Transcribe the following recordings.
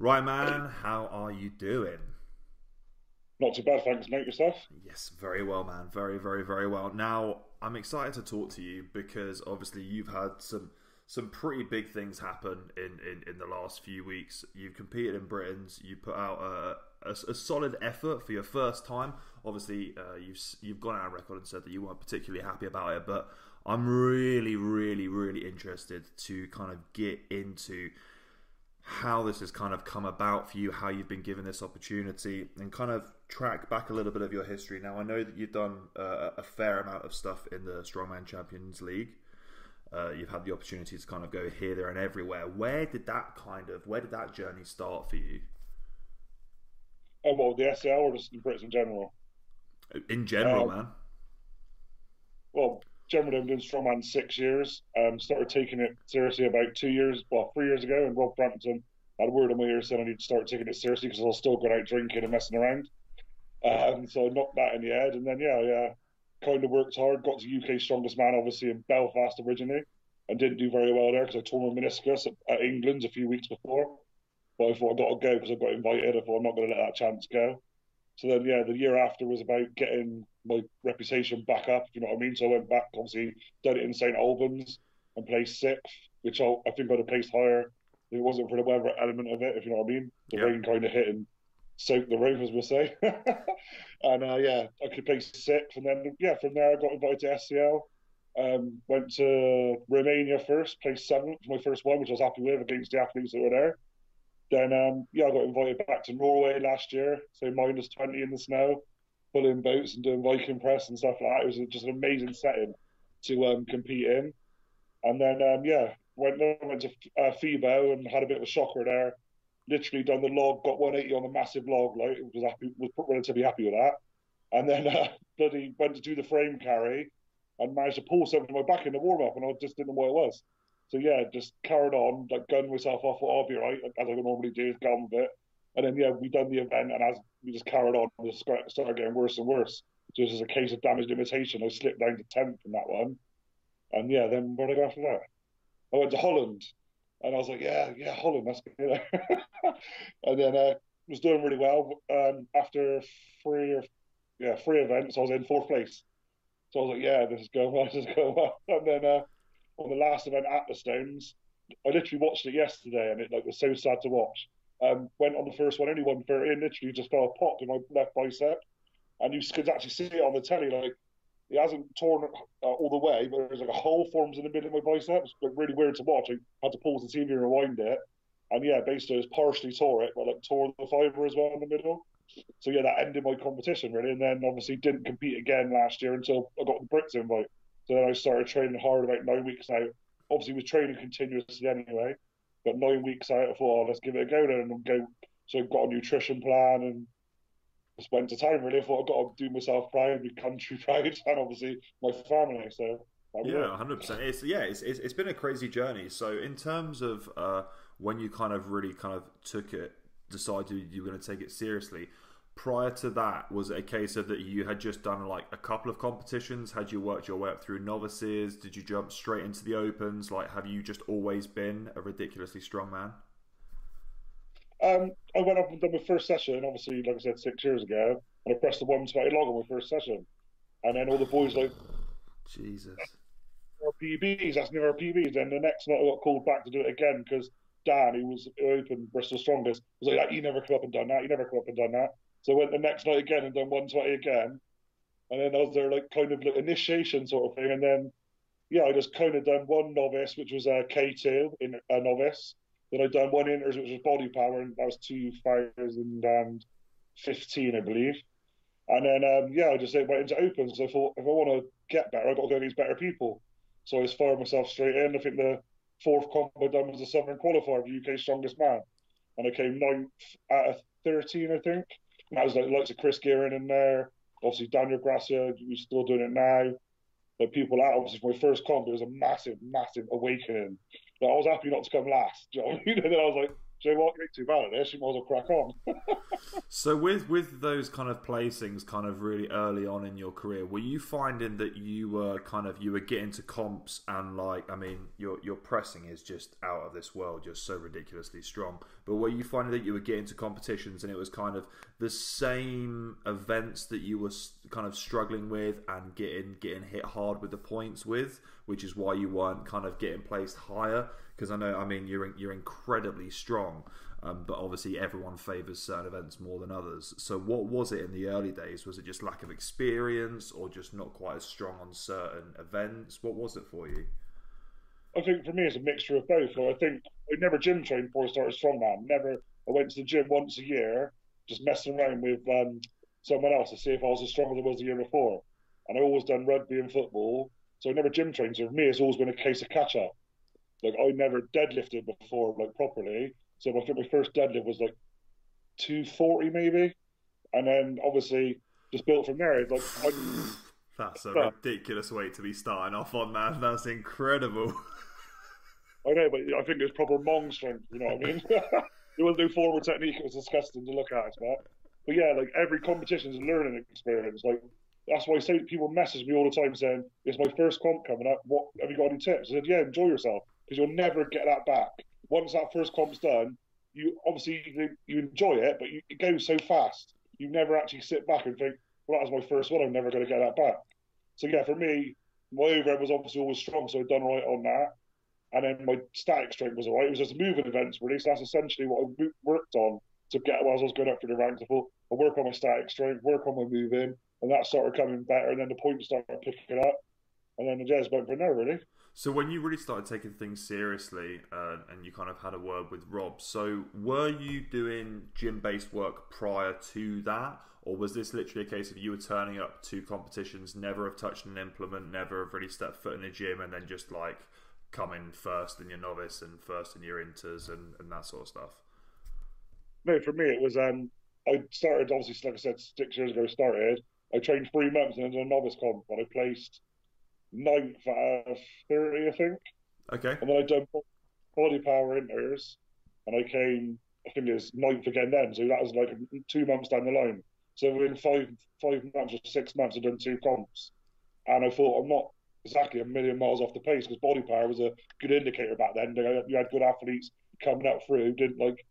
Right, man. How are you doing? Not too bad, thanks, mate. Yourself? Yes, very well, man. Very, very, very well. Now, I'm excited to talk to you because obviously you've had some some pretty big things happen in, in, in the last few weeks. You've competed in Britain's. You put out a, a, a solid effort for your first time. Obviously, uh, you've you've gone out on record and said that you weren't particularly happy about it, but I'm really, really, really interested to kind of get into how this has kind of come about for you, how you've been given this opportunity, and kind of track back a little bit of your history. Now, I know that you've done uh, a fair amount of stuff in the Strongman Champions League. Uh, you've had the opportunity to kind of go here, there, and everywhere. Where did that kind of, where did that journey start for you? Oh, well, the SL or just in Brits in general? In general, um, man. Well, generally been doing strongman six years. Um, started taking it seriously about two years, well, three years ago. And Rob Brampton had a word in my ear saying I need to start taking it seriously because I was still going out drinking and messing around. Um, so I knocked that in the head, and then yeah, yeah, kind of worked hard. Got to UK strongest man, obviously in Belfast originally, and didn't do very well there because I tore my meniscus at, at England's a few weeks before. But I thought I got to go because I got invited. I thought I'm not going to let that chance go. So then, yeah, the year after was about getting my reputation back up. If you know what I mean? So I went back, obviously, done it in St Albans and placed sixth, which I, I think I'd have placed higher if it wasn't for the weather element of it. If you know what I mean? The rain kind of hit and soaked the roof, as we'll say. and uh, yeah, I could place sixth, and then yeah, from there I got invited to SCL. Um, went to Romania first, placed seventh for my first one, which I was happy with against the athletes that were there. Then um, yeah, I got invited back to Norway last year, so minus twenty in the snow, pulling boats and doing Viking press and stuff like that. It was just an amazing setting to um, compete in. And then um, yeah, went went to uh, FIBO and had a bit of a shocker there. Literally done the log, got 180 on the massive log, like was happy, was relatively happy with that. And then uh, bloody went to do the frame carry and managed to pull something in my back in the warm up, and I just didn't know what it was. So yeah, just carried on, like gunned myself off. I'll be right, as I normally do, get on with it. And then yeah, we done the event, and as we just carried on, it started getting worse and worse. Just a case of damaged imitation. I slipped down to tenth in that one, and yeah, then where did I go after that? I went to Holland, and I was like, yeah, yeah, Holland, that's good. and then uh, was doing really well. Um, after three or yeah, three events, I was in fourth place. So I was like, yeah, this is going well, this is going well. And then uh, on the last event at the Stones. I literally watched it yesterday, and it like was so sad to watch. Um, went on the first one, only one for in, literally just got a pop in my left bicep, and you could actually see it on the telly. Like it hasn't torn uh, all the way, but there's like a hole forms in the middle of my bicep. It's like really weird to watch. I had to pause the TV and rewind it, and yeah, basically it's partially tore it, but like tore the fiber as well in the middle. So yeah, that ended my competition really, and then obviously didn't compete again last year until I got the Brits invite. So then I started training hard about nine weeks out. Obviously, was training continuously anyway, but nine weeks out, I thought, oh, let's give it a go then and go. So I got a nutrition plan and just went to town. Really, I thought I got to do myself proud, be country proud, and obviously my family. So yeah, hundred percent. It's yeah, it's, it's it's been a crazy journey. So in terms of uh, when you kind of really kind of took it, decided you were going to take it seriously prior to that, was it a case of that you had just done like a couple of competitions? Had you worked your way up through novices? Did you jump straight into the opens? Like, have you just always been a ridiculously strong man? Um, I went up and done my first session, obviously, like I said, six years ago, and I pressed the 120 log on my first session. And then all the boys like, Jesus. Our PBs, that's never our PBs. And the next night I got called back to do it again because Dan, who was open Bristol strongest, was like, "You never come up and done that. You never come up and done that." So I went the next night again and done 120 again. And then I was there like kind of like initiation sort of thing. And then, yeah, I just kind of done one novice, which was a K2 in a novice. Then I done one inters, which was body power, and that was 2015, I believe. And then, um, yeah, I just went into opens. So I thought, if I want to get better, I've got to go against better people. So I just fired myself straight in. I think the fourth comp I done was the Southern Qualifier, the UK Strongest Man. And I came ninth out of 13, I think. That was like lots of Chris Gearing in there. Obviously, Daniel Gracia, who's still doing it now. But people out, obviously, for my first comp, it was a massive, massive awakening. Like, I was happy not to come last. You know? And then I was like, know what? You ain't too bad at this. You might as well crack on. so with with those kind of placings, kind of really early on in your career, were you finding that you were kind of you were getting to comps and like, I mean, your your pressing is just out of this world, just so ridiculously strong. But were you finding that you were getting to competitions and it was kind of the same events that you were kind of struggling with and getting getting hit hard with the points with, which is why you weren't kind of getting placed higher? Because I know, I mean, you're you're incredibly strong. Um, but obviously, everyone favours certain events more than others. So, what was it in the early days? Was it just lack of experience, or just not quite as strong on certain events? What was it for you? I think for me, it's a mixture of both. I think I never gym trained before I started strongman. Never. I went to the gym once a year, just messing around with um, someone else to see if I was as strong as I was the year before. And I always done rugby and football, so I never gym trained. So for me, it's always been a case of catch up. Like I never deadlifted before, like properly. So I think my first deadlift was like 240 maybe, and then obviously just built from there. Like I, that's a but, ridiculous way to be starting off on, man. That's incredible. I know, but I think it's proper mong strength. You know what I mean? it was no forward technique. It was disgusting to look at, but but yeah, like every competition is a learning experience. Like that's why I say people message me all the time saying it's my first comp coming up. What have you got any tips? I said, yeah, enjoy yourself because you'll never get that back. Once that first comp's done, you obviously you, enjoy it, but you, it goes so fast. You never actually sit back and think, well, that was my first one. I'm never going to get that back. So yeah, for me, my overhead was obviously always strong, so I'd done right on that. And then my static strength was alright. It was just moving events really. So that's essentially what I worked on to get while I was going up through the ranks. I thought I work on my static strength, work on my moving, and that started coming better. And then the points started picking up, and then the jazz went from there really. So when you really started taking things seriously, uh, and you kind of had a word with Rob, so were you doing gym-based work prior to that, or was this literally a case of you were turning up to competitions, never have touched an implement, never have really stepped foot in a gym, and then just like coming first in your novice and first in your inters and, and that sort of stuff? No, for me it was um, I started obviously like I said six years ago. Started I trained three months and then a novice comp, and I placed ninth out of 30, I think. Okay. And then I done body power inters, and I came, I think it was ninth again then. So that was like two months down the line. So within five five months or six months, I'd done two comps. And I thought, I'm not exactly a million miles off the pace because body power was a good indicator back then. You had good athletes coming up through, who didn't like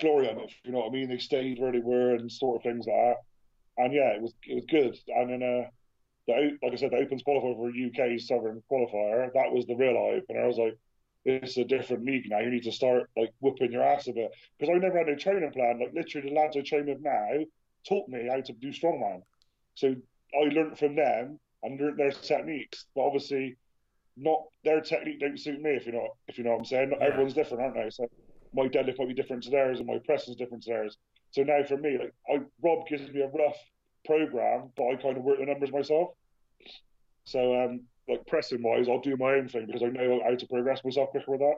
glory on it, you know what I mean? They stayed where they were and sort of things like that. And yeah, it was it was good. And then uh, the, like I said, the Opens qualifier for a UK Sovereign qualifier, that was the real eye opener. I was like, this is a different league now. You need to start like whooping your ass a bit because I never had a training plan. Like literally, the lads I train with now taught me how to do strongman. So I learned from them and learned their techniques. But obviously, not their technique don't suit me. If you know if you know what I'm saying. Not yeah. everyone's different, aren't they? So my deadlift might be different to theirs, and my press is different to theirs. So now for me, like I, Rob gives me a rough program, but I kind of work the numbers myself. So, um, like pressing wise, I'll do my own thing because I know how to progress myself quicker with that.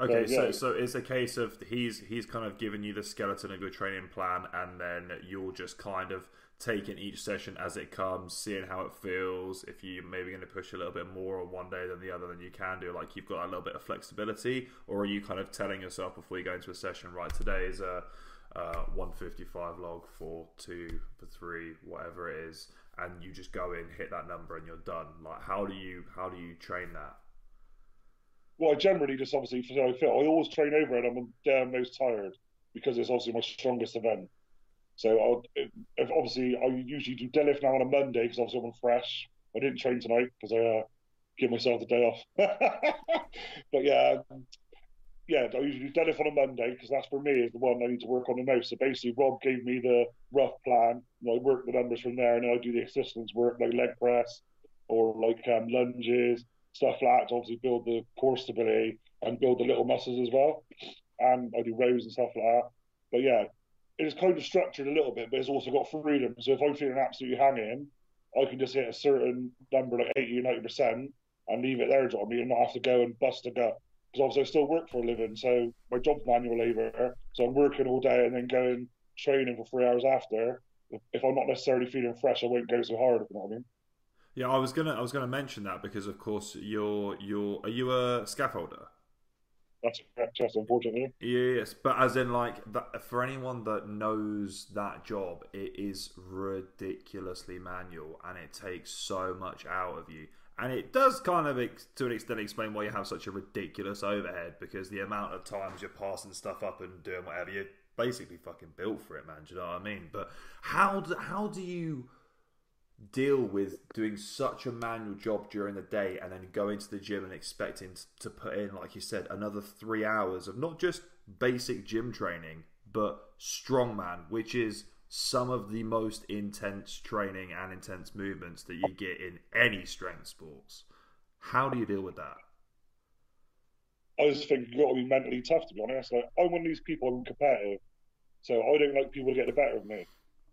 Okay, so, yeah. so, so it's a case of he's he's kind of given you the skeleton, a good training plan, and then you'll just kind of taking each session as it comes, seeing how it feels. If you're maybe going to push a little bit more on one day than the other, than you can do. Like you've got a little bit of flexibility, or are you kind of telling yourself before you go into a session, right? Today is a uh, 155 log for two, for three, whatever it is, and you just go in, hit that number, and you're done. Like, how do you how do you train that? Well, I generally just obviously for I fit. I always train over it. I'm damn most tired because it's obviously my strongest event. So if obviously I usually do deadlift now on a Monday because obviously I'm fresh. I didn't train tonight because I uh, give myself the day off. but yeah, yeah, I usually do deadlift on a Monday because that's for me is the one I need to work on the most. So basically, Rob gave me the rough plan. and I work the numbers from there, and then I do the assistance work like leg press or like um, lunges, stuff like that to obviously build the core stability and build the little muscles as well. And I do rows and stuff like that. But yeah, it is kind of structured a little bit, but it's also got freedom. So if I'm feeling absolutely hanging, I can just hit a certain number, like 80 or 90%, and leave it there, you know I mean? And not have to go and bust a gut because obviously I still work for a living, so my job's manual labour. So I'm working all day and then going training for three hours after. If I'm not necessarily feeling fresh, I won't go so hard. If you know what I mean. Yeah, I was gonna I was gonna mention that because of course you're you're are you a scaffolder? That's correct, yes, unfortunately. Yes, but as in like that, for anyone that knows that job, it is ridiculously manual and it takes so much out of you. And it does kind of, to an extent, explain why you have such a ridiculous overhead because the amount of times you're passing stuff up and doing whatever, you're basically fucking built for it, man. Do you know what I mean? But how do, how do you deal with doing such a manual job during the day and then going to the gym and expecting to put in, like you said, another three hours of not just basic gym training, but strongman, which is some of the most intense training and intense movements that you get in any strength sports. How do you deal with that? I just think you've got to be mentally tough, to be honest. Like, I'm one of these people who competitive, so I don't like people to get the better of me.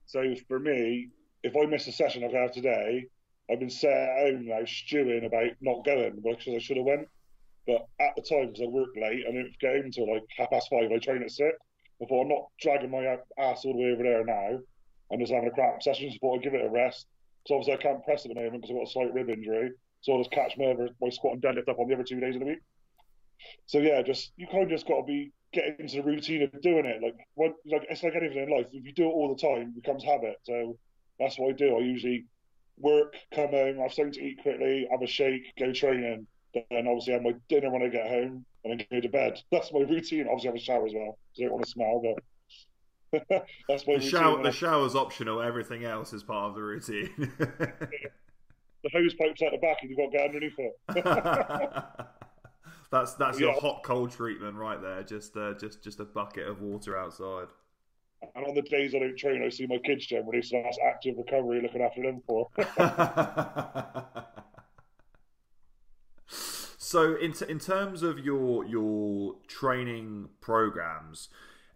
So for me, if I miss a session I've had today, I've been sat at home now stewing about not going because I should have went. But at the time, because I worked late, I didn't get home until like half past five. I train at six. Before I'm not dragging my ass all the way over there now. I'm just having a crap session. Just thought I'd give it a rest. So obviously I can't press at the moment because I've got a slight rib injury. So I'll just catch my, my squat and deadlift up on the other two days of the week. So yeah, just you kind of just got to be getting into the routine of doing it. Like what, like it's like anything in life. If you do it all the time, it becomes habit. So that's what I do. I usually work, come home, have something to eat quickly, have a shake, go training, then obviously have my dinner when I get home, and then go to bed. That's my routine. Obviously, I have a shower as well. I don't want to smell, but that's my the shower. The shower's optional. Everything else is part of the routine. the hose pipes at the back, and you've got to get underneath it. that's that's yeah. your hot cold treatment right there. Just uh, just just a bucket of water outside. And on the days I don't train, I see my kids generally, so that's active recovery, looking after them for. So, in t- in terms of your your training programs,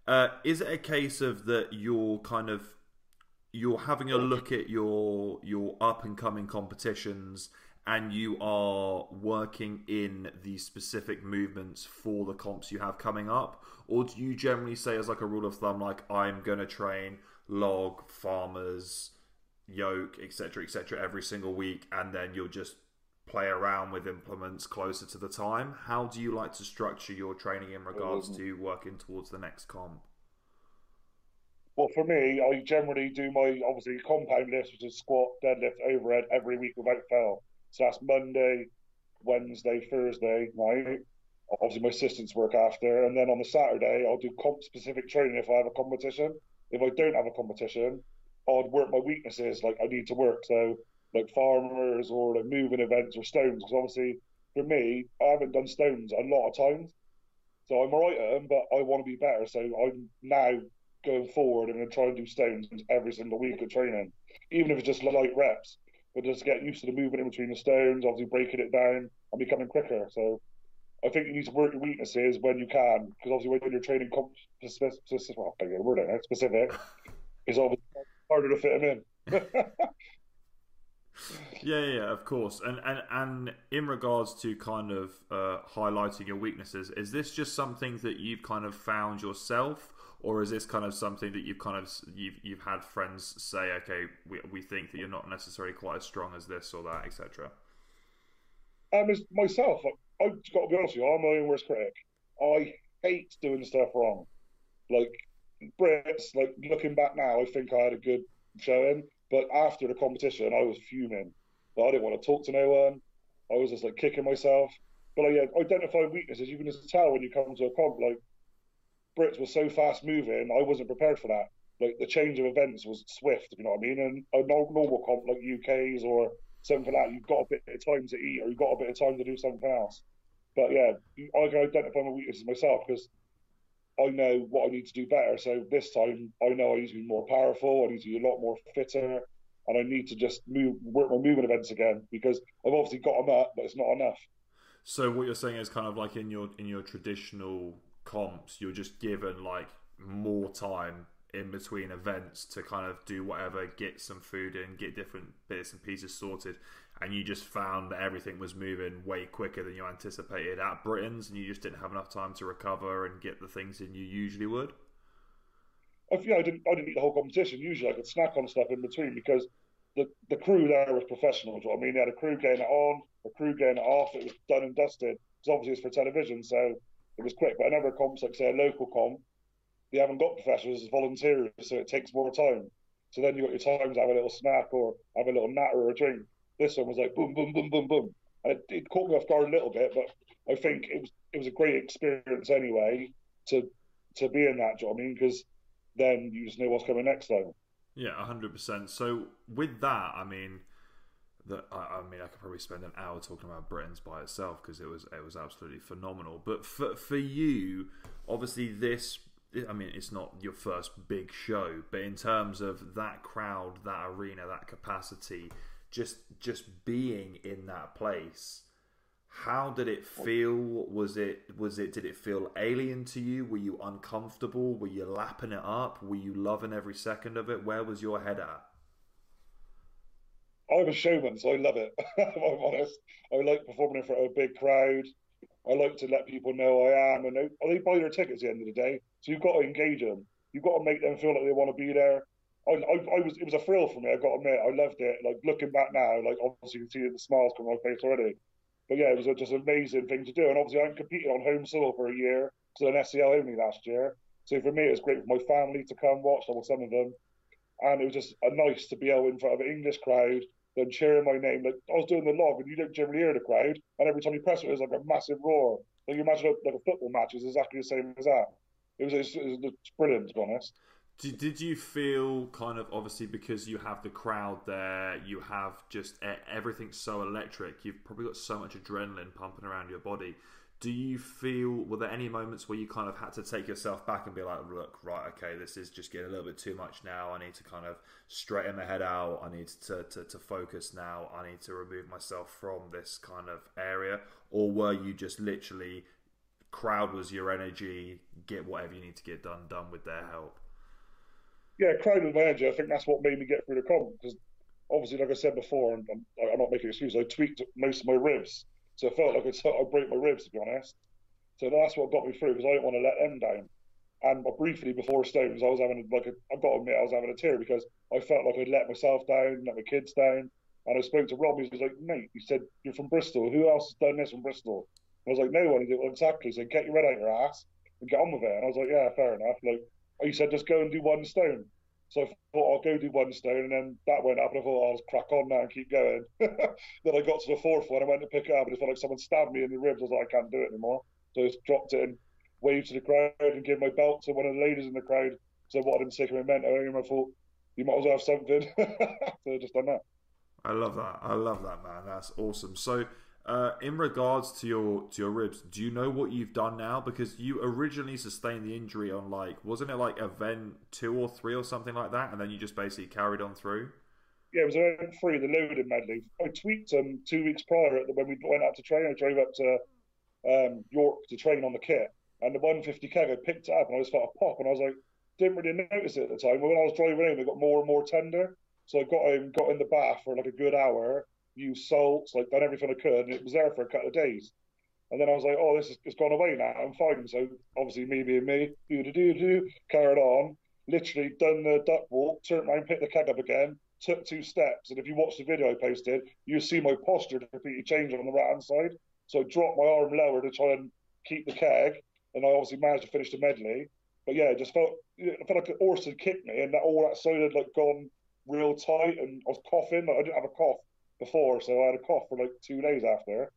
uh, is it a case of that you're kind of you're having a look at your your up and coming competitions and you are working in the specific movements for the comps you have coming up? Or do you generally say as like a rule of thumb like i'm going to train log farmers yoke etc etc every single week and then you'll just play around with implements closer to the time how do you like to structure your training in regards um, to working towards the next comp well, for me, I generally do my obviously compound lifts, which is squat, deadlift, overhead every week without fail. So that's Monday, Wednesday, Thursday night. Obviously, my assistants work after, and then on the Saturday, I'll do comp specific training if I have a competition. If I don't have a competition, I'd work my weaknesses like I need to work. So, like farmers or like moving events or stones, because obviously, for me, I haven't done stones a lot of times. So I'm alright at them, but I want to be better. So I'm now going forward and going to try and do stones every single week of training, even if it's just light reps but just get used to the movement in between the stones, obviously breaking it down and becoming quicker. So I think you need to work your weaknesses when you can, because obviously when you're training comp- specific, well, word it, eh, specific, it's obviously harder to fit them in. yeah, yeah, of course. And and and in regards to kind of uh, highlighting your weaknesses, is this just something that you've kind of found yourself, or is this kind of something that you've kind of you've you've had friends say, okay, we, we think that you're not necessarily quite as strong as this or that, etc. Um, as myself, I've got to be honest with you, I'm my own worst critic. I hate doing stuff wrong. Like Brits, like looking back now, I think I had a good showing, but after the competition, I was fuming. But I didn't want to talk to no one. I was just like kicking myself. But like, yeah, identify weaknesses. You can just tell when you come to a comp. Like Brits were so fast moving, I wasn't prepared for that. Like the change of events was swift, you know what I mean. And a normal comp like UK's or something like that, you've got a bit of time to eat or you've got a bit of time to do something else. But yeah, I can identify my weaknesses myself because I know what I need to do better. So this time, I know I need to be more powerful. I need to be a lot more fitter, and I need to just move work my movement events again because I've obviously got them up, but it's not enough. So what you're saying is kind of like in your in your traditional comps, you're just given like more time in between events to kind of do whatever, get some food in, get different bits and pieces sorted, and you just found that everything was moving way quicker than you anticipated at Britain's, and you just didn't have enough time to recover and get the things in you usually would. I feel I didn't. I didn't eat the whole competition. Usually, I could snack on stuff in between because the the crew there was professional. I mean, they had a crew getting it on, a crew getting it off. It was done and dusted. Because obviously it's for television, so it was quick. But another comp's like say a local comp, they haven't got professionals as volunteers, so it takes more time. So then you got your time to have a little snack or have a little natter or a drink. This one was like boom, boom, boom, boom, boom. It, it caught me off guard a little bit, but I think it was it was a great experience anyway to to be in that job. I mean, because then you just know what's coming next time. Yeah, hundred percent. So with that, I mean, that I, I, mean, I could probably spend an hour talking about Britain's by itself because it was it was absolutely phenomenal. But for for you, obviously this. I mean, it's not your first big show, but in terms of that crowd, that arena, that capacity, just just being in that place, how did it feel? Was it was it did it feel alien to you? Were you uncomfortable? Were you lapping it up? Were you loving every second of it? Where was your head at? I'm a showman, so I love it. I'm honest. I like performing in front of a big crowd. I like to let people know I am, and they, they buy their tickets at the end of the day. So you've got to engage them. You've got to make them feel like they want to be there. I, I, I was it was a thrill for me. I've got to admit, I loved it. Like looking back now, like obviously you can see the smiles come on my face already. But yeah, it was a, just an amazing thing to do. And obviously, I'm competing on home soil for a year, so an SCL only last year. So for me, it was great for my family to come watch. Some of them, and it was just a nice to be able in front of an English crowd then cheering my name. Like I was doing the log, and you don't generally hear the crowd, and every time you press it, was like a massive roar. Like you imagine like a football match is exactly the same as that. It was, it was, it was brilliant, to be honest. Did, did you feel kind of obviously because you have the crowd there, you have just everything so electric, you've probably got so much adrenaline pumping around your body. Do you feel were there any moments where you kind of had to take yourself back and be like look right okay this is just getting a little bit too much now. I need to kind of straighten my head out. I need to, to, to focus now. I need to remove myself from this kind of area. Or were you just literally crowd was your energy get whatever you need to get done done with their help yeah crowd was my i think that's what made me get through the comp because obviously like i said before and I'm, I'm not making excuses i tweaked most of my ribs so I felt like I'd, I'd break my ribs, to be honest. So that's what got me through because I didn't want to let them down. And uh, briefly before Stones, I was having like a, I've got to admit, I was having a tear because I felt like I'd let myself down, let my kids down. And I spoke to Rob. He was like, "Mate," he said, "You're from Bristol. Who else has done this from Bristol?" And I was like, "No one." He said, well, "Exactly." So get your head out your ass and get on with it. And I was like, "Yeah, fair enough." Like he said, "Just go and do one stone." So I thought I'll go do one stone, and then that went up, and I thought I'll just crack on now and keep going. then I got to the fourth one, I went to pick it up, and it felt like someone stabbed me in the ribs. I was like, I can't do it anymore. So I just dropped it and waved to the crowd and gave my belt to one of the ladies in the crowd. So what I wanted him to take a and I thought, you might as well have something. so I just done that. I love that. I love that, man. That's awesome. So uh, in regards to your to your ribs, do you know what you've done now? Because you originally sustained the injury on like wasn't it like event two or three or something like that, and then you just basically carried on through. Yeah, it was event three, the loaded medley. I tweaked them two weeks prior when we went out to train. I drove up to um, York to train on the kit, and the 150 keg I picked it up, and I just felt a pop, and I was like, didn't really notice it at the time. But when I was driving home, it got more and more tender. So I got home, got in the bath for like a good hour, used salts, like done everything I could, and it was there for a couple of days. And then I was like, oh, this is it's gone away now. I'm fine. So obviously me being me, do do do do, carried on. Literally done the duck walk, turned around, picked the keg up again, took two steps, and if you watch the video I posted, you see my posture completely change on the right hand side. So I dropped my arm lower to try and keep the keg, and I obviously managed to finish the medley. But yeah, it just felt I felt like an horse had kicked me, and that all that side had like gone real tight, and I was coughing. Like, I didn't have a cough before, so I had a cough for like two days after. It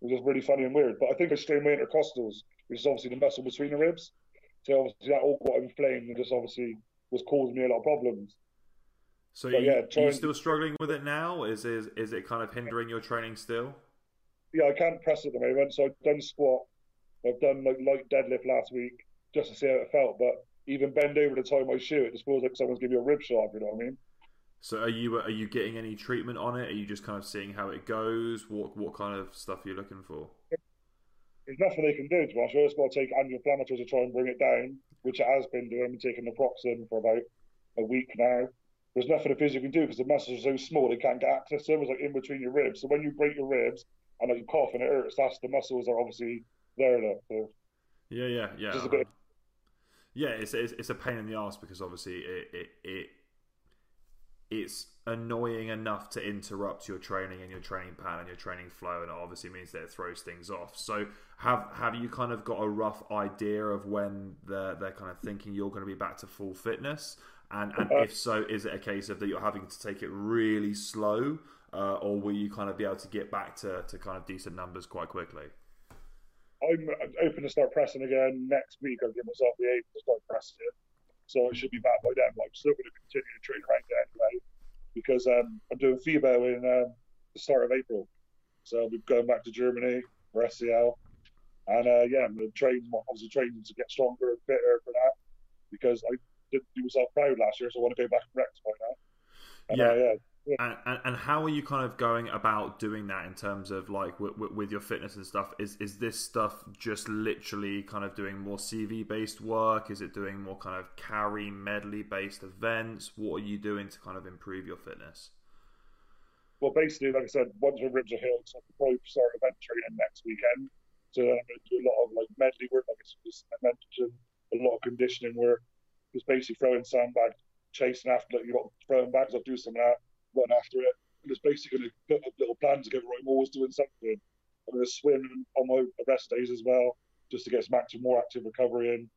was just really funny and weird. But I think I strained my intercostals, which is obviously the muscle between the ribs. So obviously that all got inflamed and just obviously was causing me a lot of problems. So you, yeah, are you still struggling with it now? Is, is is it kind of hindering your training still? Yeah, I can't press at the moment. So I've done squat. I've done like light deadlift last week just to see how it felt. But even bend over to tie my shoe, it just feels like someone's giving you a rib shot. You know what I mean? So are you are you getting any treatment on it? Are you just kind of seeing how it goes? What what kind of stuff are you looking for? There's nothing they can do to us. It's got to take anti-inflammatories to try and bring it down, which it has been doing. I've been taking Naproxen for about a week now. There's nothing the physio can do because the muscles are so small they can't get access to them. It's like in between your ribs. So when you break your ribs and like you cough and it hurts, that's the muscles are obviously there. Look, so yeah, yeah, yeah. Just a bit. Yeah, it's, it's, it's a pain in the ass because obviously it, it, it it's annoying enough to interrupt your training and your training plan and your training flow, and it obviously means that it throws things off. So, have have you kind of got a rough idea of when they're they're kind of thinking you're going to be back to full fitness? And and if so, is it a case of that you're having to take it really slow, uh, or will you kind of be able to get back to, to kind of decent numbers quite quickly? I'm open to start pressing again next week. I'll give myself the aim to start pressing so I should be back by then. But I'm still going to continue to train around anyway because um, I'm doing FIBO in um, the start of April. So I'll be going back to Germany for SCL. And uh, yeah, I'm going to train, obviously training to get stronger and fitter for that because I didn't do myself proud last year, so I want to go back and rectify that. And, yeah. Uh, yeah, and, and, and how are you kind of going about doing that in terms of like with, with, your fitness and stuff? Is is this stuff just literally kind of doing more CV based work? Is it doing more kind of carry medley based events? What are you doing to kind of improve your fitness? Well, basically, like I said, once my ribs are healed, so I'll probably start event training next weekend. So I'm going to do a lot of like medley work, like I mentioned, a lot of conditioning work. Just basically throwing sandbags, chasing after like You've got throwing bags. I'll do some of that run after it. And it's basically going to put a little plan together. I'm always doing something. I'm going to swim on my rest days as well, just to get some active, more active recovery in.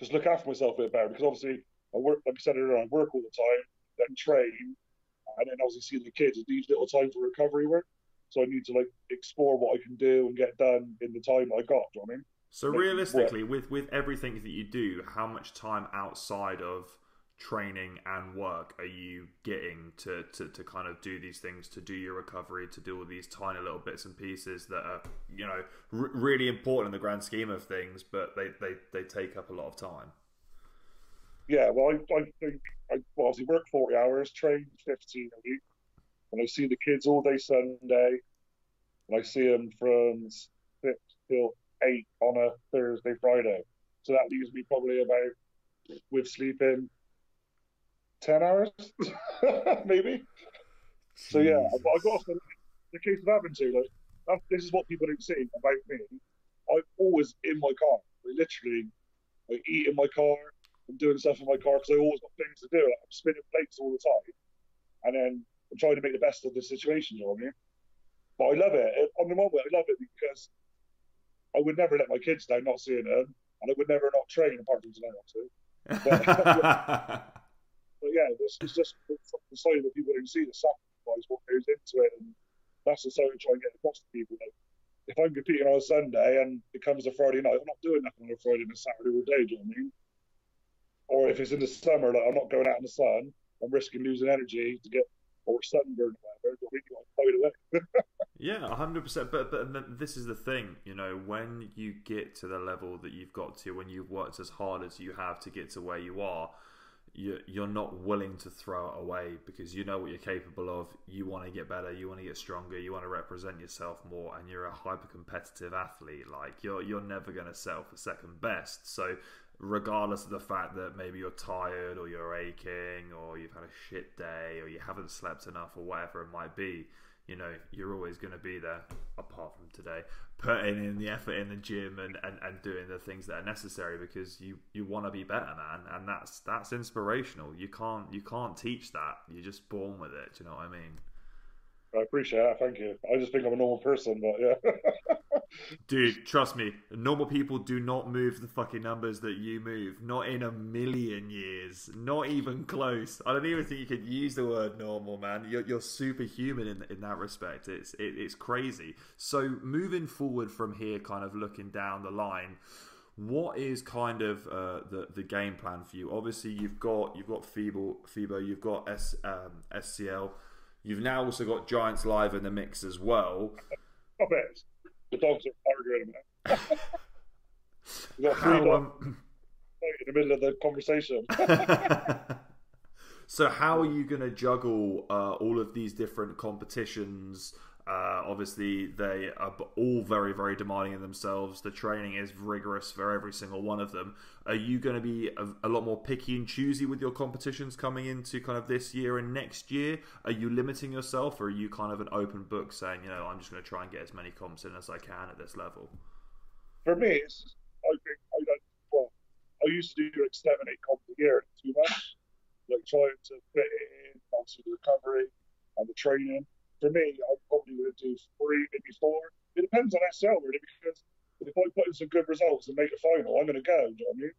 Just look after myself a bit better because obviously I work, like I said earlier, I work all the time, then train, and then obviously see the kids. It needs little time for recovery work. So I need to like explore what I can do and get done in the time I got. Do you know I mean? So realistically, with with everything that you do, how much time outside of training and work are you getting to, to, to kind of do these things to do your recovery to do all these tiny little bits and pieces that are you know r- really important in the grand scheme of things but they, they, they take up a lot of time? Yeah well i, I think i well, obviously work 40 hours train 15 a week and i see the kids all day sunday and i see them from 6 till 8 on a thursday friday. So that leaves me probably about with sleeping ten hours, maybe. Jesus. So yeah, I, I got off the case of having to like this is what people don't see about me. I'm always in my car. I literally, I eat in my car. I'm doing stuff in my car because I always got things to do. Like, I'm spinning plates all the time, and then I'm trying to make the best of the situation. You know what I mean? But I love it. On the one way, I love it because I would never let my kids down not seeing them, and I would never not train apart from tonight, obviously. But, But yeah, it's, it's just the side that people don't see the sacrifice, what goes into it, and that's the side I try and get across to people. Like, if I'm competing on a Sunday and it comes a Friday night, I'm not doing nothing on a Friday and a Saturday all day. Do you know what I mean? Or if it's in the summer, like I'm not going out in the sun, I'm risking losing energy to get or sunburn or whatever. Yeah, hundred percent. But but this is the thing, you know, when you get to the level that you've got to, when you've worked as hard as you have to get to where you are, you're not willing to throw it away because you know what you're capable of. You want to get better. You want to get stronger. You want to represent yourself more, and you're a hyper competitive athlete. Like you're you're never going to settle for second best. So regardless of the fact that maybe you're tired or you're aching or you've had a shit day or you haven't slept enough or whatever it might be, you know, you're always going to be there, apart from today, putting in the effort in the gym and, and, and doing the things that are necessary because you, you want to be better, man. And that's that's inspirational. You can't you can't teach that. You're just born with it. Do you know what I mean? I appreciate that. Thank you. I just think I'm a normal person, but yeah. Dude, trust me, normal people do not move the fucking numbers that you move. Not in a million years. Not even close. I don't even think you could use the word normal, man. You're, you're superhuman in, in that respect. It's it, it's crazy. So moving forward from here, kind of looking down the line, what is kind of uh, the the game plan for you? Obviously, you've got you've got FIBO, FIBO you've got S, um, SCL, you've now also got Giants Live in the mix as well. Stop it the dogs are arguing about. we got three dogs um... in the middle of the conversation. so, how are you going to juggle uh, all of these different competitions? Uh, obviously, they are all very, very demanding in themselves. The training is rigorous for every single one of them. Are you going to be a, a, lot more picky and choosy with your competitions coming into kind of this year and next year? Are you limiting yourself, or are you kind of an open book saying, you know, I'm just going to try and get as many comps in as I can at this level? For me, it's I think I don't. Well, I used to do like seven, eight comps a year too much, like trying to fit it in obviously the recovery and the training. For me, I'm probably to do three, maybe four. It depends on SL really, because if I put in some good results and make the final, I'm going to go. Do you know what I mean?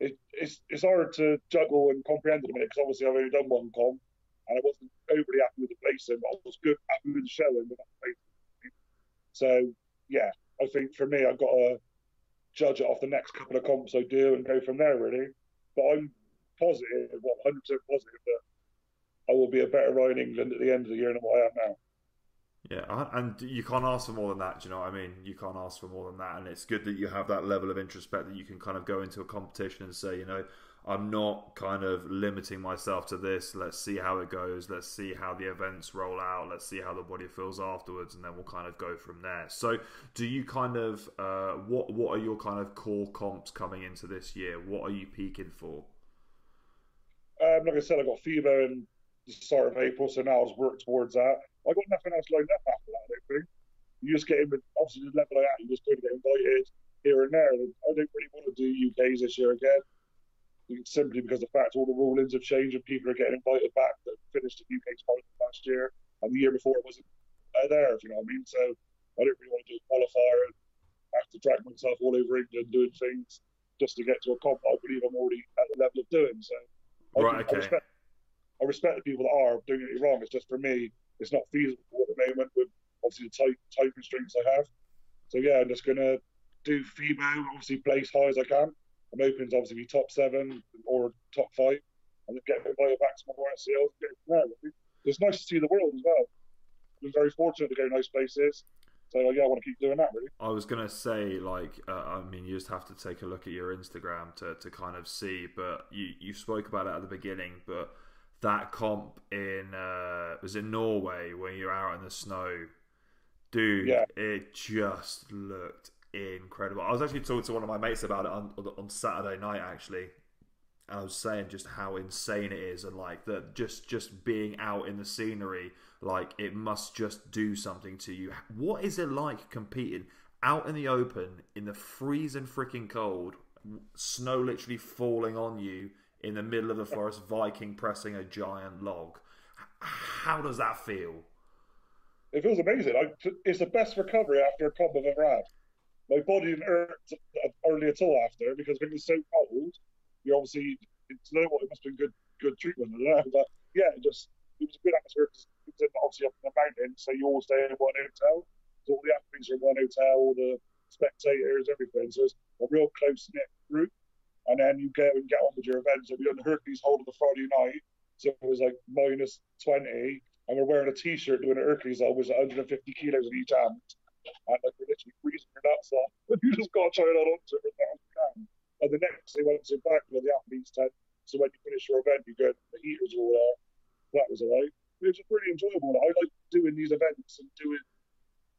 It, it's it's hard to juggle and comprehend at a minute because obviously I've only done one comp and I wasn't overly happy with the placing, but I was good happy with the showing. So yeah, I think for me, I've got to judge it off the next couple of comps I do and go from there really. But I'm positive, well, 100% positive that I will be a better in England at the end of the year than what I am now. Yeah, and you can't ask for more than that. Do you know what I mean? You can't ask for more than that, and it's good that you have that level of introspect that you can kind of go into a competition and say, you know, I'm not kind of limiting myself to this. Let's see how it goes. Let's see how the events roll out. Let's see how the body feels afterwards, and then we'll kind of go from there. So, do you kind of uh, what what are your kind of core comps coming into this year? What are you peaking for? Um, like I said, I've got FIBO in the start of April, so now I've worked towards that. I got nothing else lined up after that. I don't think. You just get in with obviously the level I am, you just going to get invited here and there. I don't really want to do UKs this year again, simply because the fact all the rulings have changed and people are getting invited back that finished the UK's final last year and the year before it wasn't there. If you know what I mean. So I don't really want to do a qualifier and have to drag myself all over England doing things just to get to a comp I believe I'm already at the level of doing. So right, okay. I respect, I respect the people that are doing it wrong. It's just for me, it's not feasible at the moment with obviously the time, time constraints I have. So yeah, I'm just gonna do FIBO, obviously place high as I can. I'm hoping to obviously be top seven or top five, and then get invited back to more SCLs. And It's nice to see the world as well. Been very fortunate to go nice places. So yeah, I want to keep doing that. Really. I was gonna say, like, uh, I mean, you just have to take a look at your Instagram to, to kind of see. But you you spoke about it at the beginning, but that comp in uh, was in Norway when you're out in the snow, dude. Yeah. It just looked incredible. I was actually talking to one of my mates about it on on Saturday night actually. And I was saying just how insane it is, and like that, just just being out in the scenery, like it must just do something to you. What is it like competing out in the open in the freezing freaking cold, snow literally falling on you? In the middle of the forest, Viking pressing a giant log. How does that feel? It feels amazing. I, it's the best recovery after a comp I've ever had. My body didn't hurt hardly at all after because when it's so cold, you obviously it's no what it must have been good good treatment. I know, but yeah, it just it was a good atmosphere. Obviously up in the mountains, so you all stay in one hotel. So all the athletes are in one hotel, all the spectators, everything. So it's a real close knit group and then you go and get on with your events. So we on the Hercules hold on the Friday night, so it was like minus 20, and we're wearing a t-shirt doing a Hercules hold, which is 150 kilos in each hand, and like we're literally freezing your nuts off, But you just got to try it on to it as you can. And the next day, went to back with the athletes tent, so when you finish your event, you go, the heaters all there. That was alright. It was really enjoyable. I like doing these events and doing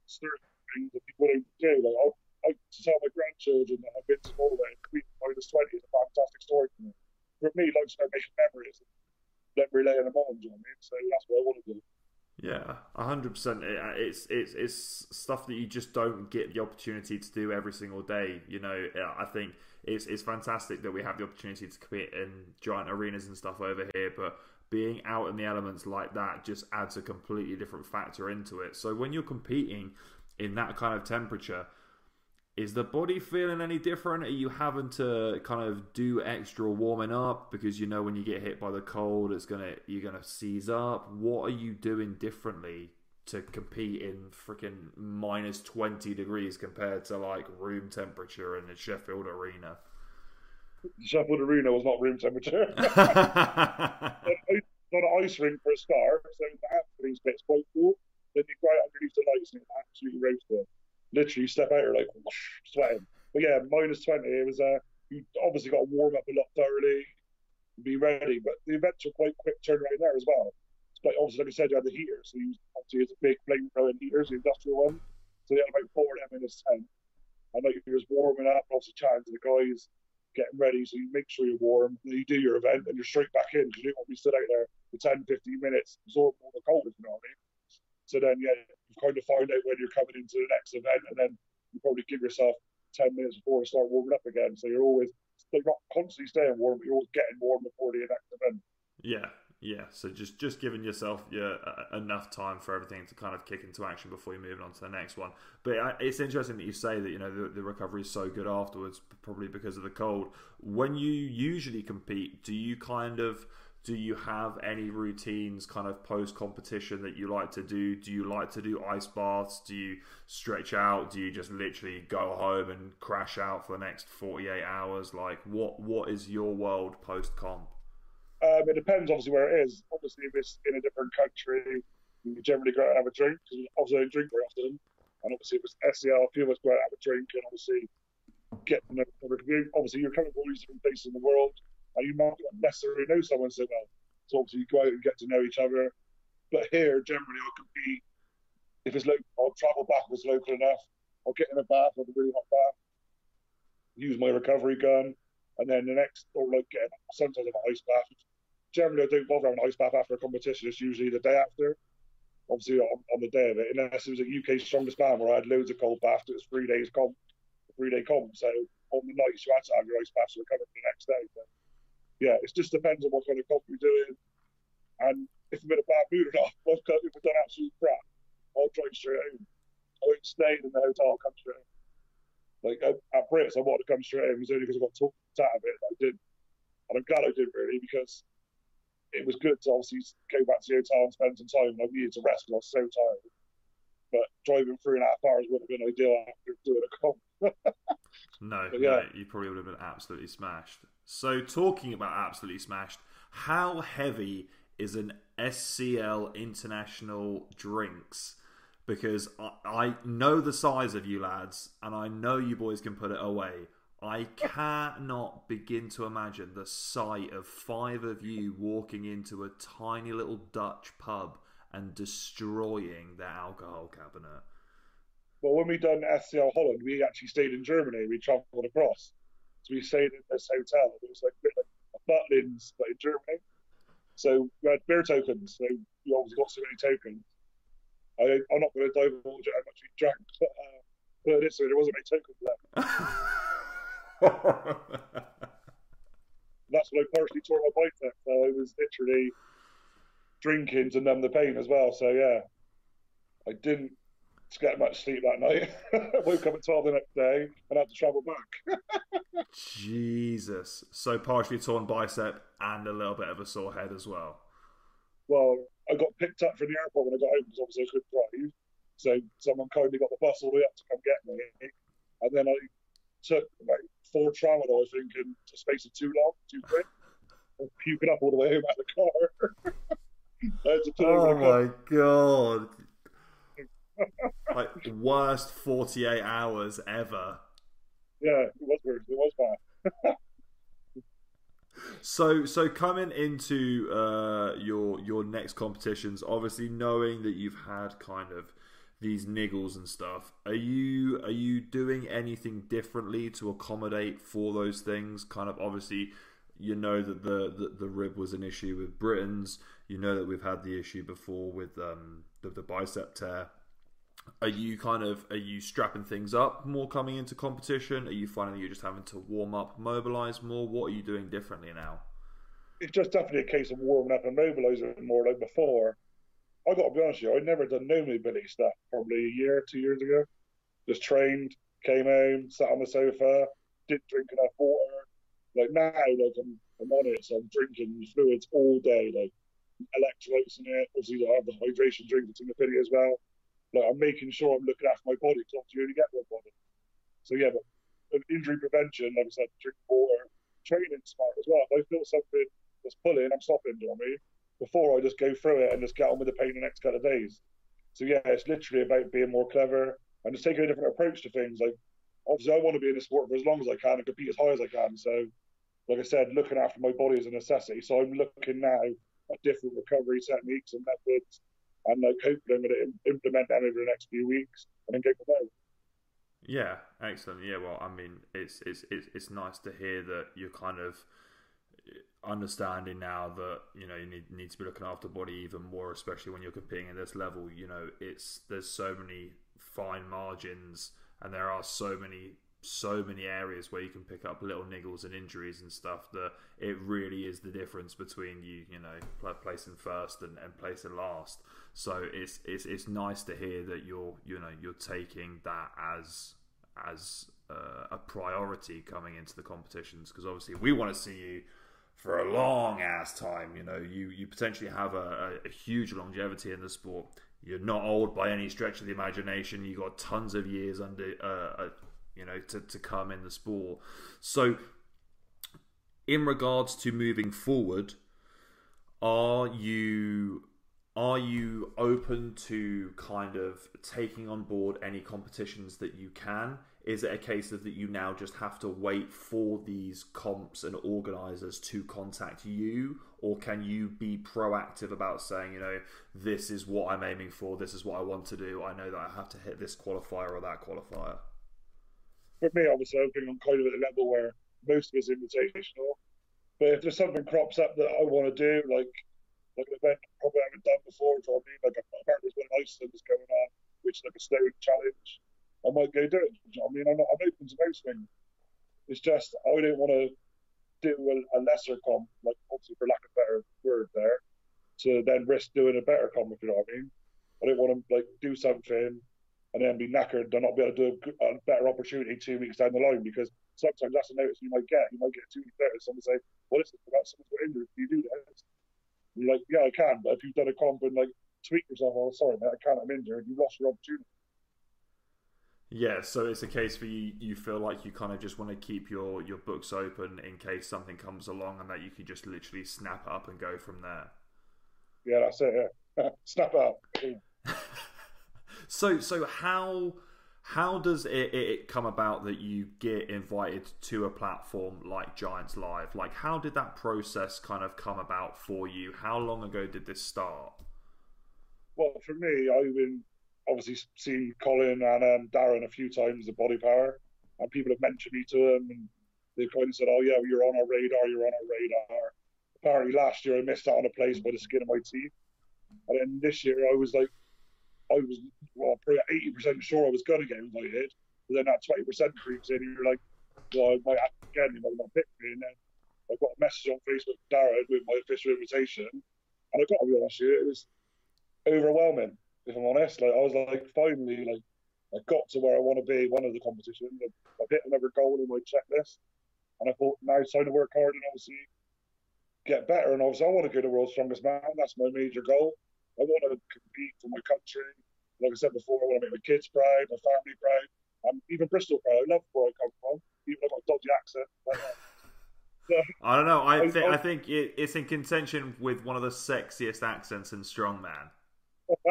certain things that people don't do. Like, I to tell my grandchildren that I've been to all Norway minus 20 is a fantastic story for me. For me, life's about making memories and then relaying them on, you know I mean? So that's what I want to do. Yeah, hundred percent. Uh, it's it's it's stuff that you just don't get the opportunity to do every single day. You know, I think it's it's fantastic that we have the opportunity to compete in giant arenas and stuff over here, but being out in the elements like that just adds a completely different factor into it. So when you're competing in that kind of temperature, is the body feeling any different? Are you having to kind of do extra warming up because you know when you get hit by the cold, it's gonna you're gonna seize up? What are you doing differently to compete in freaking minus twenty degrees compared to like room temperature in the Sheffield Arena? Sheffield Arena was not room temperature. not an ice rink for a start, so the athletes bit's quite cool. Then you go out underneath the lights and absolutely roasted literally you step out you're like sweating. But yeah, minus 20. It was uh, you obviously got to warm up a lot thoroughly, be ready. But the events were quite quick turnaround there as well. But obviously, like I said, you had the heaters. So you obviously it's a big flame throwing heaters, the industrial one. So you had about four of them in this tent. And like you're just warming up, obviously chatting to the guys, getting ready. So you make sure you're warm. And you do your event and you're straight back in because you don't want to be stood out there for 10, 15 minutes, absorbing all the cold, you know what I mean. So then, yeah, you kind of find out when you're coming into the next event, and then you probably give yourself 10 minutes before to start warming up again. So you're always, you're not constantly staying warm, but you're always getting warm before the next event. Yeah, Yeah, so just just giving yourself yeah, enough time for everything to kind of kick into action before you move on to the next one. But it's interesting that you say that you know the, the recovery is so good afterwards, probably because of the cold. When you usually compete, do you kind of do you have any routines kind of post competition that you like to do? Do you like to do ice baths? Do you stretch out? Do you just literally go home and crash out for the next 48 hours? Like what what is your world post comp? Um, it depends, obviously, where it is. Obviously, if it's in a different country, you generally go out and have a drink because obviously don't drink very often. And obviously, if it's SCL, a few of us go out and have a drink and obviously get to know Obviously, you're coming from all these different places in the world and you might not necessarily know someone so well. So obviously, you go out and get to know each other. But here, generally, I'll compete. If it's local, I'll travel back if it's local enough. I'll get in a bath, have a really hot bath, use my recovery gun, and then the next, or like get sometimes an ice bath generally I don't bother having an ice bath after a competition. It's usually the day after. Obviously on, on the day of it, unless it was a UK strongest man where I had loads of cold baths. It was three days comp, three day comp. So on the nights you had to have your ice bath to recover for the next day. But yeah, it just depends on what kind of comp you're doing, and if I'm in a bad mood or not. If I've done absolute crap, I'll drive straight home. I won't stay in the hotel. I'll come straight home. Like at, Brits, I wanted to come straight home. It was only because I got talked out of it. I did, and I'm glad I did really because it was good to obviously go back to the hotel and spend some time. I needed to rest because I was so tired. But driving three and a half hours would have been ideal after doing a comp. no, yeah. no, you probably would have been absolutely smashed. So, talking about absolutely smashed, how heavy is an SCL International drinks? Because I, I know the size of you lads, and I know you boys can put it away. I cannot begin to imagine the sight of five of you walking into a tiny little Dutch pub and destroying the alcohol cabinet. Well, when we done SCL Holland, we actually stayed in Germany. We travelled across. So we stayed in this hotel. It was like a bit like a Butlins, but in Germany. So we had beer tokens. So you always got so many tokens. I, am not going to divulge how much we drank, but, uh, but this, there wasn't any tokens left. That's when I partially tore my bicep. So I was literally drinking to numb the pain as well. So yeah, I didn't get much sleep that night. Woke up at twelve the next day and had to travel back. Jesus! So partially torn bicep and a little bit of a sore head as well. Well, I got picked up from the airport when I got home because obviously I couldn't drive. So someone kindly got the bus all the way up to come get me, and then I took about four tramadol, I think, in a space of too long, too quick. I'm puking up all the way home out of the car. oh my god. Like worst 48 hours ever. Yeah, it was weird. It was bad. so so coming into uh, your your next competitions obviously knowing that you've had kind of these niggles and stuff. Are you are you doing anything differently to accommodate for those things? Kind of obviously, you know that the the, the rib was an issue with Britain's. You know that we've had the issue before with um, the, the bicep tear. Are you kind of are you strapping things up more coming into competition? Are you finding you're just having to warm up, mobilize more? What are you doing differently now? It's just definitely a case of warming up and mobilizing more like before. I got to be honest with you, I'd never done no mobility stuff probably a year, two years ago. Just trained, came home, sat on the sofa, didn't drink enough water. Like now, like I'm, I'm on it, so I'm drinking fluids all day, like electrolytes in it. Obviously, I have the hydration drink that's in the video as well. Like I'm making sure I'm looking after my body because obviously you only get one body. So yeah, but injury prevention, like I said, drink water, training smart as well. If I feel something that's pulling, I'm stopping, do you know what I mean? before I just go through it and just get on with the pain the next couple of days. So yeah, it's literally about being more clever and just taking a different approach to things. Like obviously, I want to be in the sport for as long as I can and compete as high as I can. So, like I said, looking after my body is a necessity. So I'm looking now at different recovery techniques and methods, and like hopefully I'm going to implement them over the next few weeks and then go from there. Yeah, excellent. Yeah, well, I mean, it's it's it's, it's nice to hear that you're kind of understanding now that you know you need need to be looking after body even more, especially when you're competing at this level. You know, it's there's so many fine margins, and there are so many so many areas where you can pick up little niggles and injuries and stuff that it really is the difference between you you know placing first and, and placing last. So it's it's it's nice to hear that you're you know you're taking that as as uh, a priority coming into the competitions because obviously we want to see you for a long ass time you know. You you potentially have a, a, a huge longevity in the sport. You're not old by any stretch of the imagination. you've got tons of years under, uh, uh, you know, to, to come in the sport. So, in regards to moving forward, are you are you open to kind of taking on board any competitions that you can? Is it a case of that you now just have to wait for these comps and organisers to contact you, or can you be proactive about saying, you know, this is what I'm aiming for, this is what I want to do, I know that I have to hit this qualifier or that qualifier? For me, obviously, been on kind of at a level where most of it's invitational. But if there's something crops up that I want to do, like like an event I probably haven't done before, do I mean? Like apparently there's one in Iceland going on, which is like a stone challenge I might go do it. I mean, I'm, not, I'm open to most things. It's just I don't want to do a, a, lesser comp, like obviously for lack of a better word there, to then risk doing a better comp. If you know what I mean. I don't want to like do something and then be knackered and not be able to do a, a, better opportunity two weeks down the line because sometimes that's a notice you might get. You might get two weeks later, someone say, "Well, listen, about someone's got injured. Can you do this?" And you're like, "Yeah, I can." But if you've done a comp and like tweak yourself, "Oh, sorry, mate, I can't. I'm injured." You lost your opportunity. Yeah, so it's a case for you. You feel like you kind of just want to keep your your books open in case something comes along, and that you can just literally snap up and go from there. Yeah, that's it. Yeah. snap up. so, so how how does it, it come about that you get invited to a platform like Giants Live? Like, how did that process kind of come about for you? How long ago did this start? Well, for me, I've been obviously seen Colin and um, Darren a few times at Body Power, and people have mentioned me to them, and they've kind of said, "Oh yeah, you're on our radar. You're on our radar." Apparently, last year I missed out on a place by the skin of my teeth, and then this year I was like, I was well, probably eighty percent sure I was going to get invited, but then that twenty percent creeps in, and you're like, "Well, I might have to you know, not pick me." And then I got a message on Facebook with Darren with my official invitation, and I got to be honest with you, it was overwhelming if I'm honest. Like I was like, finally, like I got to where I want to be. One of the competitions, I've hit another goal in my checklist, and I thought now it's time to work hard and obviously get better. And obviously, I want to go to world's strongest man. That's my major goal. I want to compete for my country. Like I said before, I want to make my kids proud, my family proud, and even Bristol proud. I love where I come from, even though I've got a dodgy accent. But, uh, I don't know. I, th- I, I think it's in contention with one of the sexiest accents in strongman.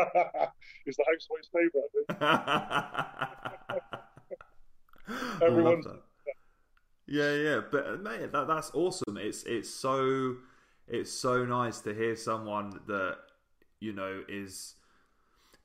it's the housewife's favourite. Everyone's. Yeah, yeah, but mate, that, that's awesome. It's it's so it's so nice to hear someone that you know is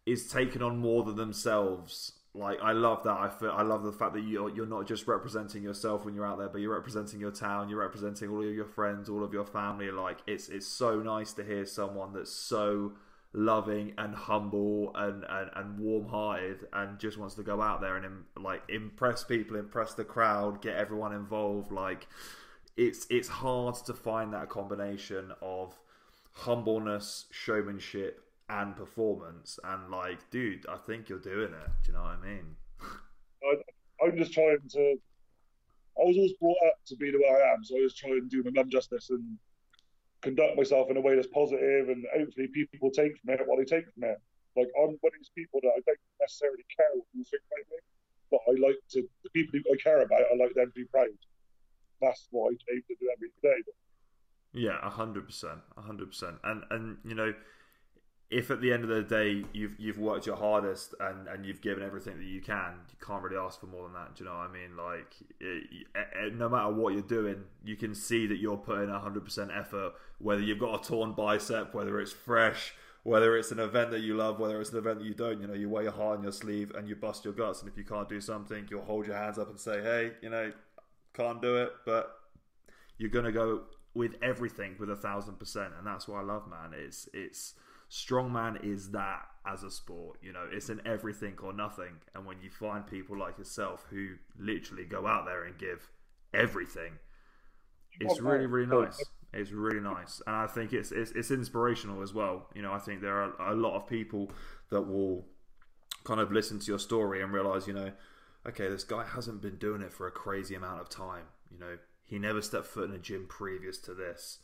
is taking on more than themselves. Like I love that. I feel, I love the fact that you're you're not just representing yourself when you're out there, but you're representing your town. You're representing all of your friends, all of your family. Like it's it's so nice to hear someone that's so loving and humble and, and, and warm-hearted and just wants to go out there and like impress people impress the crowd get everyone involved like it's it's hard to find that combination of humbleness showmanship and performance and like dude i think you're doing it do you know what i mean I, i'm just trying to i was always brought up to be the way i am so i was trying to do my mum justice and conduct myself in a way that's positive and hopefully people take from it what they take from it. Like I'm one of these people that I don't necessarily care what you think about me, but I like to the people who I care about. I like them to be proud. That's what I aim to do every day. Yeah, hundred percent, hundred percent, and and you know if at the end of the day you've you've worked your hardest and, and you've given everything that you can, you can't really ask for more than that. Do you know what I mean? Like, it, it, no matter what you're doing, you can see that you're putting hundred percent effort. Whether you've got a torn bicep, whether it's fresh, whether it's an event that you love, whether it's an event that you don't. You know, you wear your heart on your sleeve and you bust your guts. And if you can't do something, you'll hold your hands up and say, "Hey, you know, can't do it," but you're gonna go with everything with a thousand percent, and that's what I love, man. It's it's strongman is that as a sport. You know, it's an everything or nothing. And when you find people like yourself who literally go out there and give everything, it's really, really nice. It's really nice, and I think it's, it's it's inspirational as well. You know, I think there are a lot of people that will kind of listen to your story and realize, you know, okay, this guy hasn't been doing it for a crazy amount of time. You know, he never stepped foot in a gym previous to this.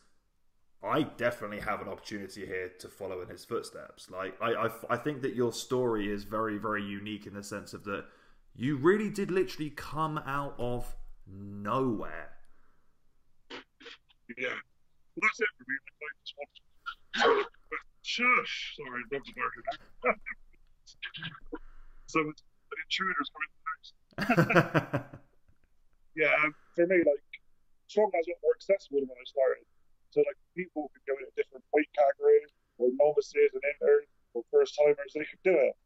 I definitely have an opportunity here to follow in his footsteps. Like, I, I, I think that your story is very, very unique in the sense of that you really did literally come out of nowhere. Yeah. Well, that's it for me. I to... Shush! Sorry, dogs are barking. so, intruders coming yeah, um, for me, like, strongman's a lot more accessible when I started. So, like, people could go in a different weight category, or novices and interns, or first timers, they could do it.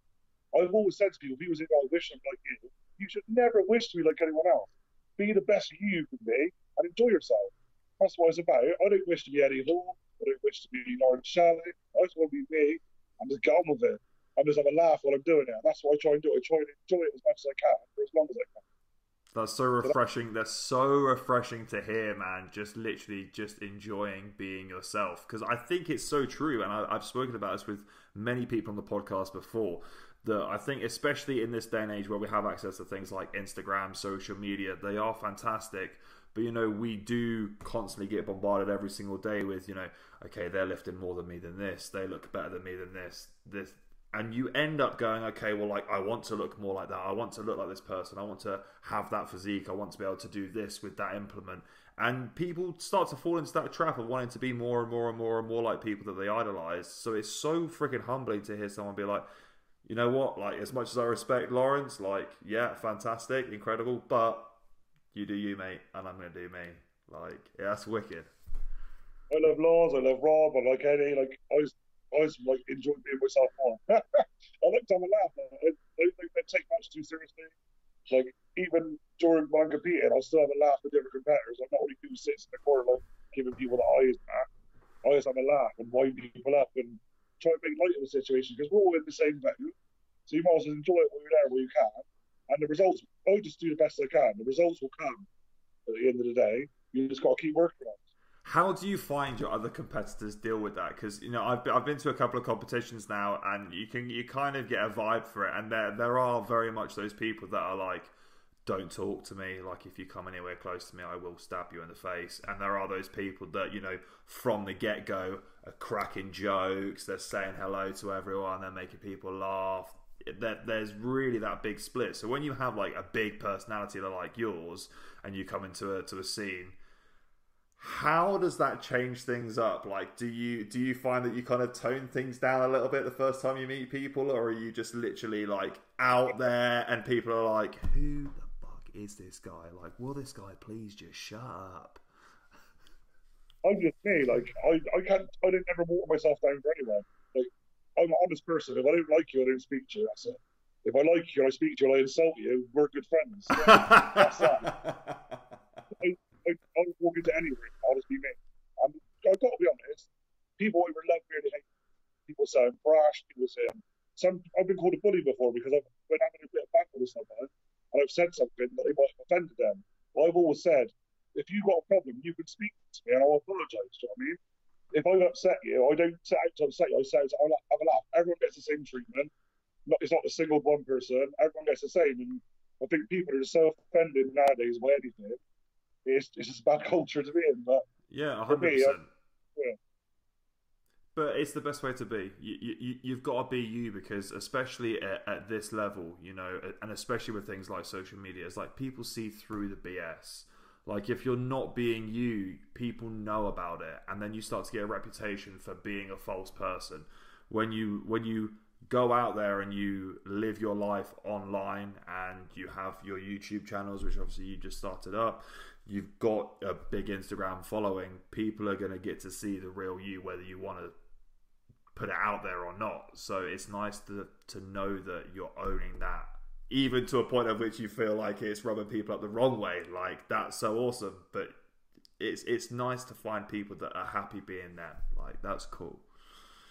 I've always said to people, people say, oh, I wish I'm like you. You should never wish to be like anyone else. Be the best you can be and enjoy yourself. That's what it's about. I don't wish to be Eddie Hall. I don't wish to be Laurence Shahlaei. I just want to be me and just get on with it and just have a laugh while I'm doing it. And that's what I try and do. I try and enjoy it as much as I can for as long as I can. That's so refreshing. That's so refreshing to hear, man. Just literally just enjoying being yourself. Because I think it's so true. And I, have spoken about this with many people on the podcast before. That I think, especially in this day and age where we have access to things like Instagram, social media, they are fantastic. But, you know, we do constantly get bombarded every single day with, you know, okay, they're lifting more than me than this. They look better than me than this. This and you end up going, okay, well, like I want to look more like that. I want to look like this person. I want to have that physique. I want to be able to do this with that implement. And people start to fall into that trap of wanting to be more and more and more and more like people that they idolize. So it's so freaking humbling to hear someone be like, you know what? Like, as much as I respect Laurence, like, yeah, fantastic, incredible, but you do you, mate, and I'm to do me. Like, yeah, that's wicked. I love Lars, I love Rob, I like Eddie. Like, I was I just like enjoy being myself more. I like to have a laugh. I, I don't take much too seriously. Like even during I'm competing, I'll still have a laugh with different competitors. I'm not only who sits in the corner like giving people the eyes back. I just have a laugh and wind people up and try to make light of the situation because we're all in the same boat. So you might as well enjoy it while you're there where you can. And the results, I just do the best I can. The results will come at the end of the day. You just got to keep working on it. How do you find your other competitors deal with that? Because you know I've been, I've been to a couple of competitions now, and you can you kind of get a vibe for it, and there there are very much those people that are like, don't talk to me. Like if you come anywhere close to me, I will stab you in the face. And there are those people that you know from the get go are cracking jokes, they're saying hello to everyone, they're making people laugh. There's really that big split. So when you have like a big personality like yours, and you come into a to a scene how does that change things up? Like do you do you find that you kind of tone things down a little bit the first time you meet people or are you just literally like out there and people are like who the fuck is this guy? Like will this guy please just shut up? I'm just me like i i can't i don't ever water myself down for anyone. Like i'm an honest person. If i don't like you i don't speak to you. That's it. If i like you and i speak to you and i insult you we're good friends. That's that I'll walk into any room. I'll just be me. And I've got to be honest. People either love me or they hate me. People say I'm brash. People say I'm. Some I've been called a bully before because I've been having a bit of battle with someone and I've said something that they might have offended them. But I've always said, if you've got a problem, you can speak to me and I'll apologise. Do you know what I mean? If I've upset you, I don't set out to upset you. I say, I'll have a laugh. Everyone gets the same treatment. Not, it's not a single one person. Everyone gets the same. And I think people are so offended nowadays by anything it's, it's just bad culture to be in. But yeah, hundred percent. Yeah. But it's the best way to be. You, you, you've got to be you because, especially at, at this level, you know, and especially with things like social media, it's like people see through the BS. Like if you're not being you, people know about it, and then you start to get a reputation for being a false person. When you when you go out there and you live your life online, and you have your YouTube channels, which obviously you just started up, you've got a big Instagram following, people are going to get to see the real you, whether you want to put it out there or not. So it's nice to to know that you're owning that, even to a point at which you feel like it's rubbing people up the wrong way. Like that's so awesome, but it's it's nice to find people that are happy being them. Like that's cool.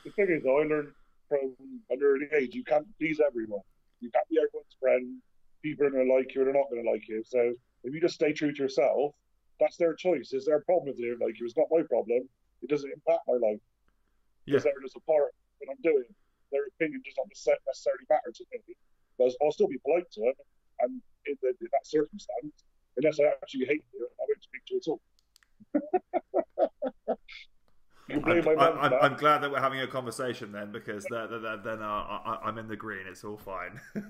the thing is, I learned from an early age you can't please everyone. You can't be everyone's friend. People are going to like you or they're not going to like you. So if you just stay true to yourself, that's their choice. It's their problem they don't like you. It's not my problem. It doesn't impact my life. Yeah. They're just a part of what I'm doing. Their opinion does not necessarily matter to me. But I'll still be polite to them. And in, the, in that circumstance, unless I actually hate you, I won't speak to you at all. I'm, I'm, I'm, glad that we're having a conversation then, because then, then uh, I, am in the green. It's all fine.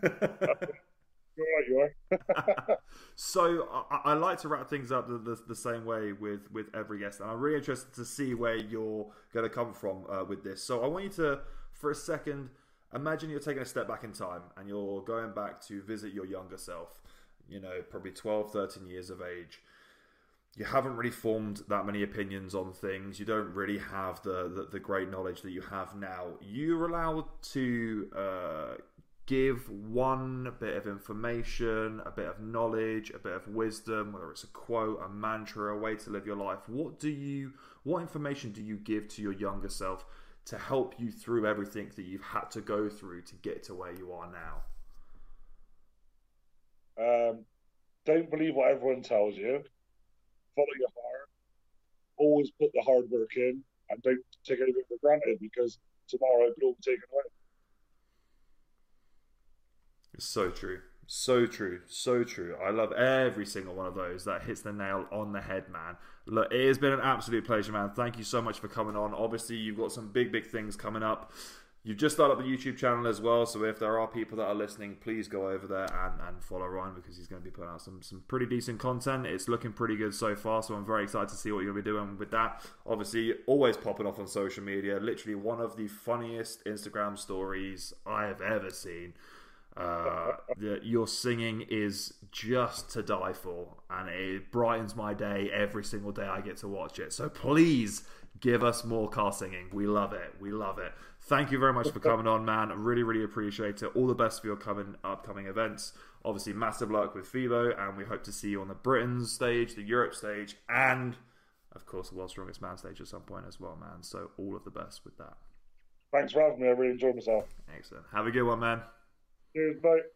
you are. so I, I, like to wrap things up the, the, the, same way with with every guest, and I'm really interested to see where you're going to come from uh, with this. So I want you to, for a second, imagine you're taking a step back in time and you're going back to visit your younger self. You know, probably 12, 13 years of age you haven't really formed that many opinions on things. You don't really have the, the, the great knowledge that you have now. You're allowed to uh, give one bit of information, a bit of knowledge, a bit of wisdom, whether it's a quote, a mantra, a way to live your life. What do you, what information do you give to your younger self to help you through everything that you've had to go through to get to where you are now? Um, don't believe what everyone tells you follow your heart, always put the hard work in, and don't take anything for granted because tomorrow it could all be taken away. So true. So true, so true. I love every single one of those. That hits the nail on the head, man. Look, it has been an absolute pleasure, man. Thank you so much for coming on. Obviously, you've got some big, big things coming up. You've just started up the YouTube channel as well, so if there are people that are listening, please go over there and, and follow Ryan because he's going to be putting out some, some pretty decent content. It's looking pretty good so far, so I'm very excited to see what you're going to be doing with that. Obviously, always popping off on social media. Literally one of the funniest Instagram stories I have ever seen. Uh, the, your singing is just to die for, and it brightens my day every single day I get to watch it. So please give us more car singing. We love it. We love it. Thank you very much for coming on, man. I really, really appreciate it. All the best for your coming upcoming events. Obviously, massive luck with FIBO, and we hope to see you on the Britain stage, the Europe stage, and of course the World's Strongest Man stage at some point as well, man. So all of the best with that. Thanks for having me. I really enjoyed myself. Excellent. Have a good one, man. Cheers, bye.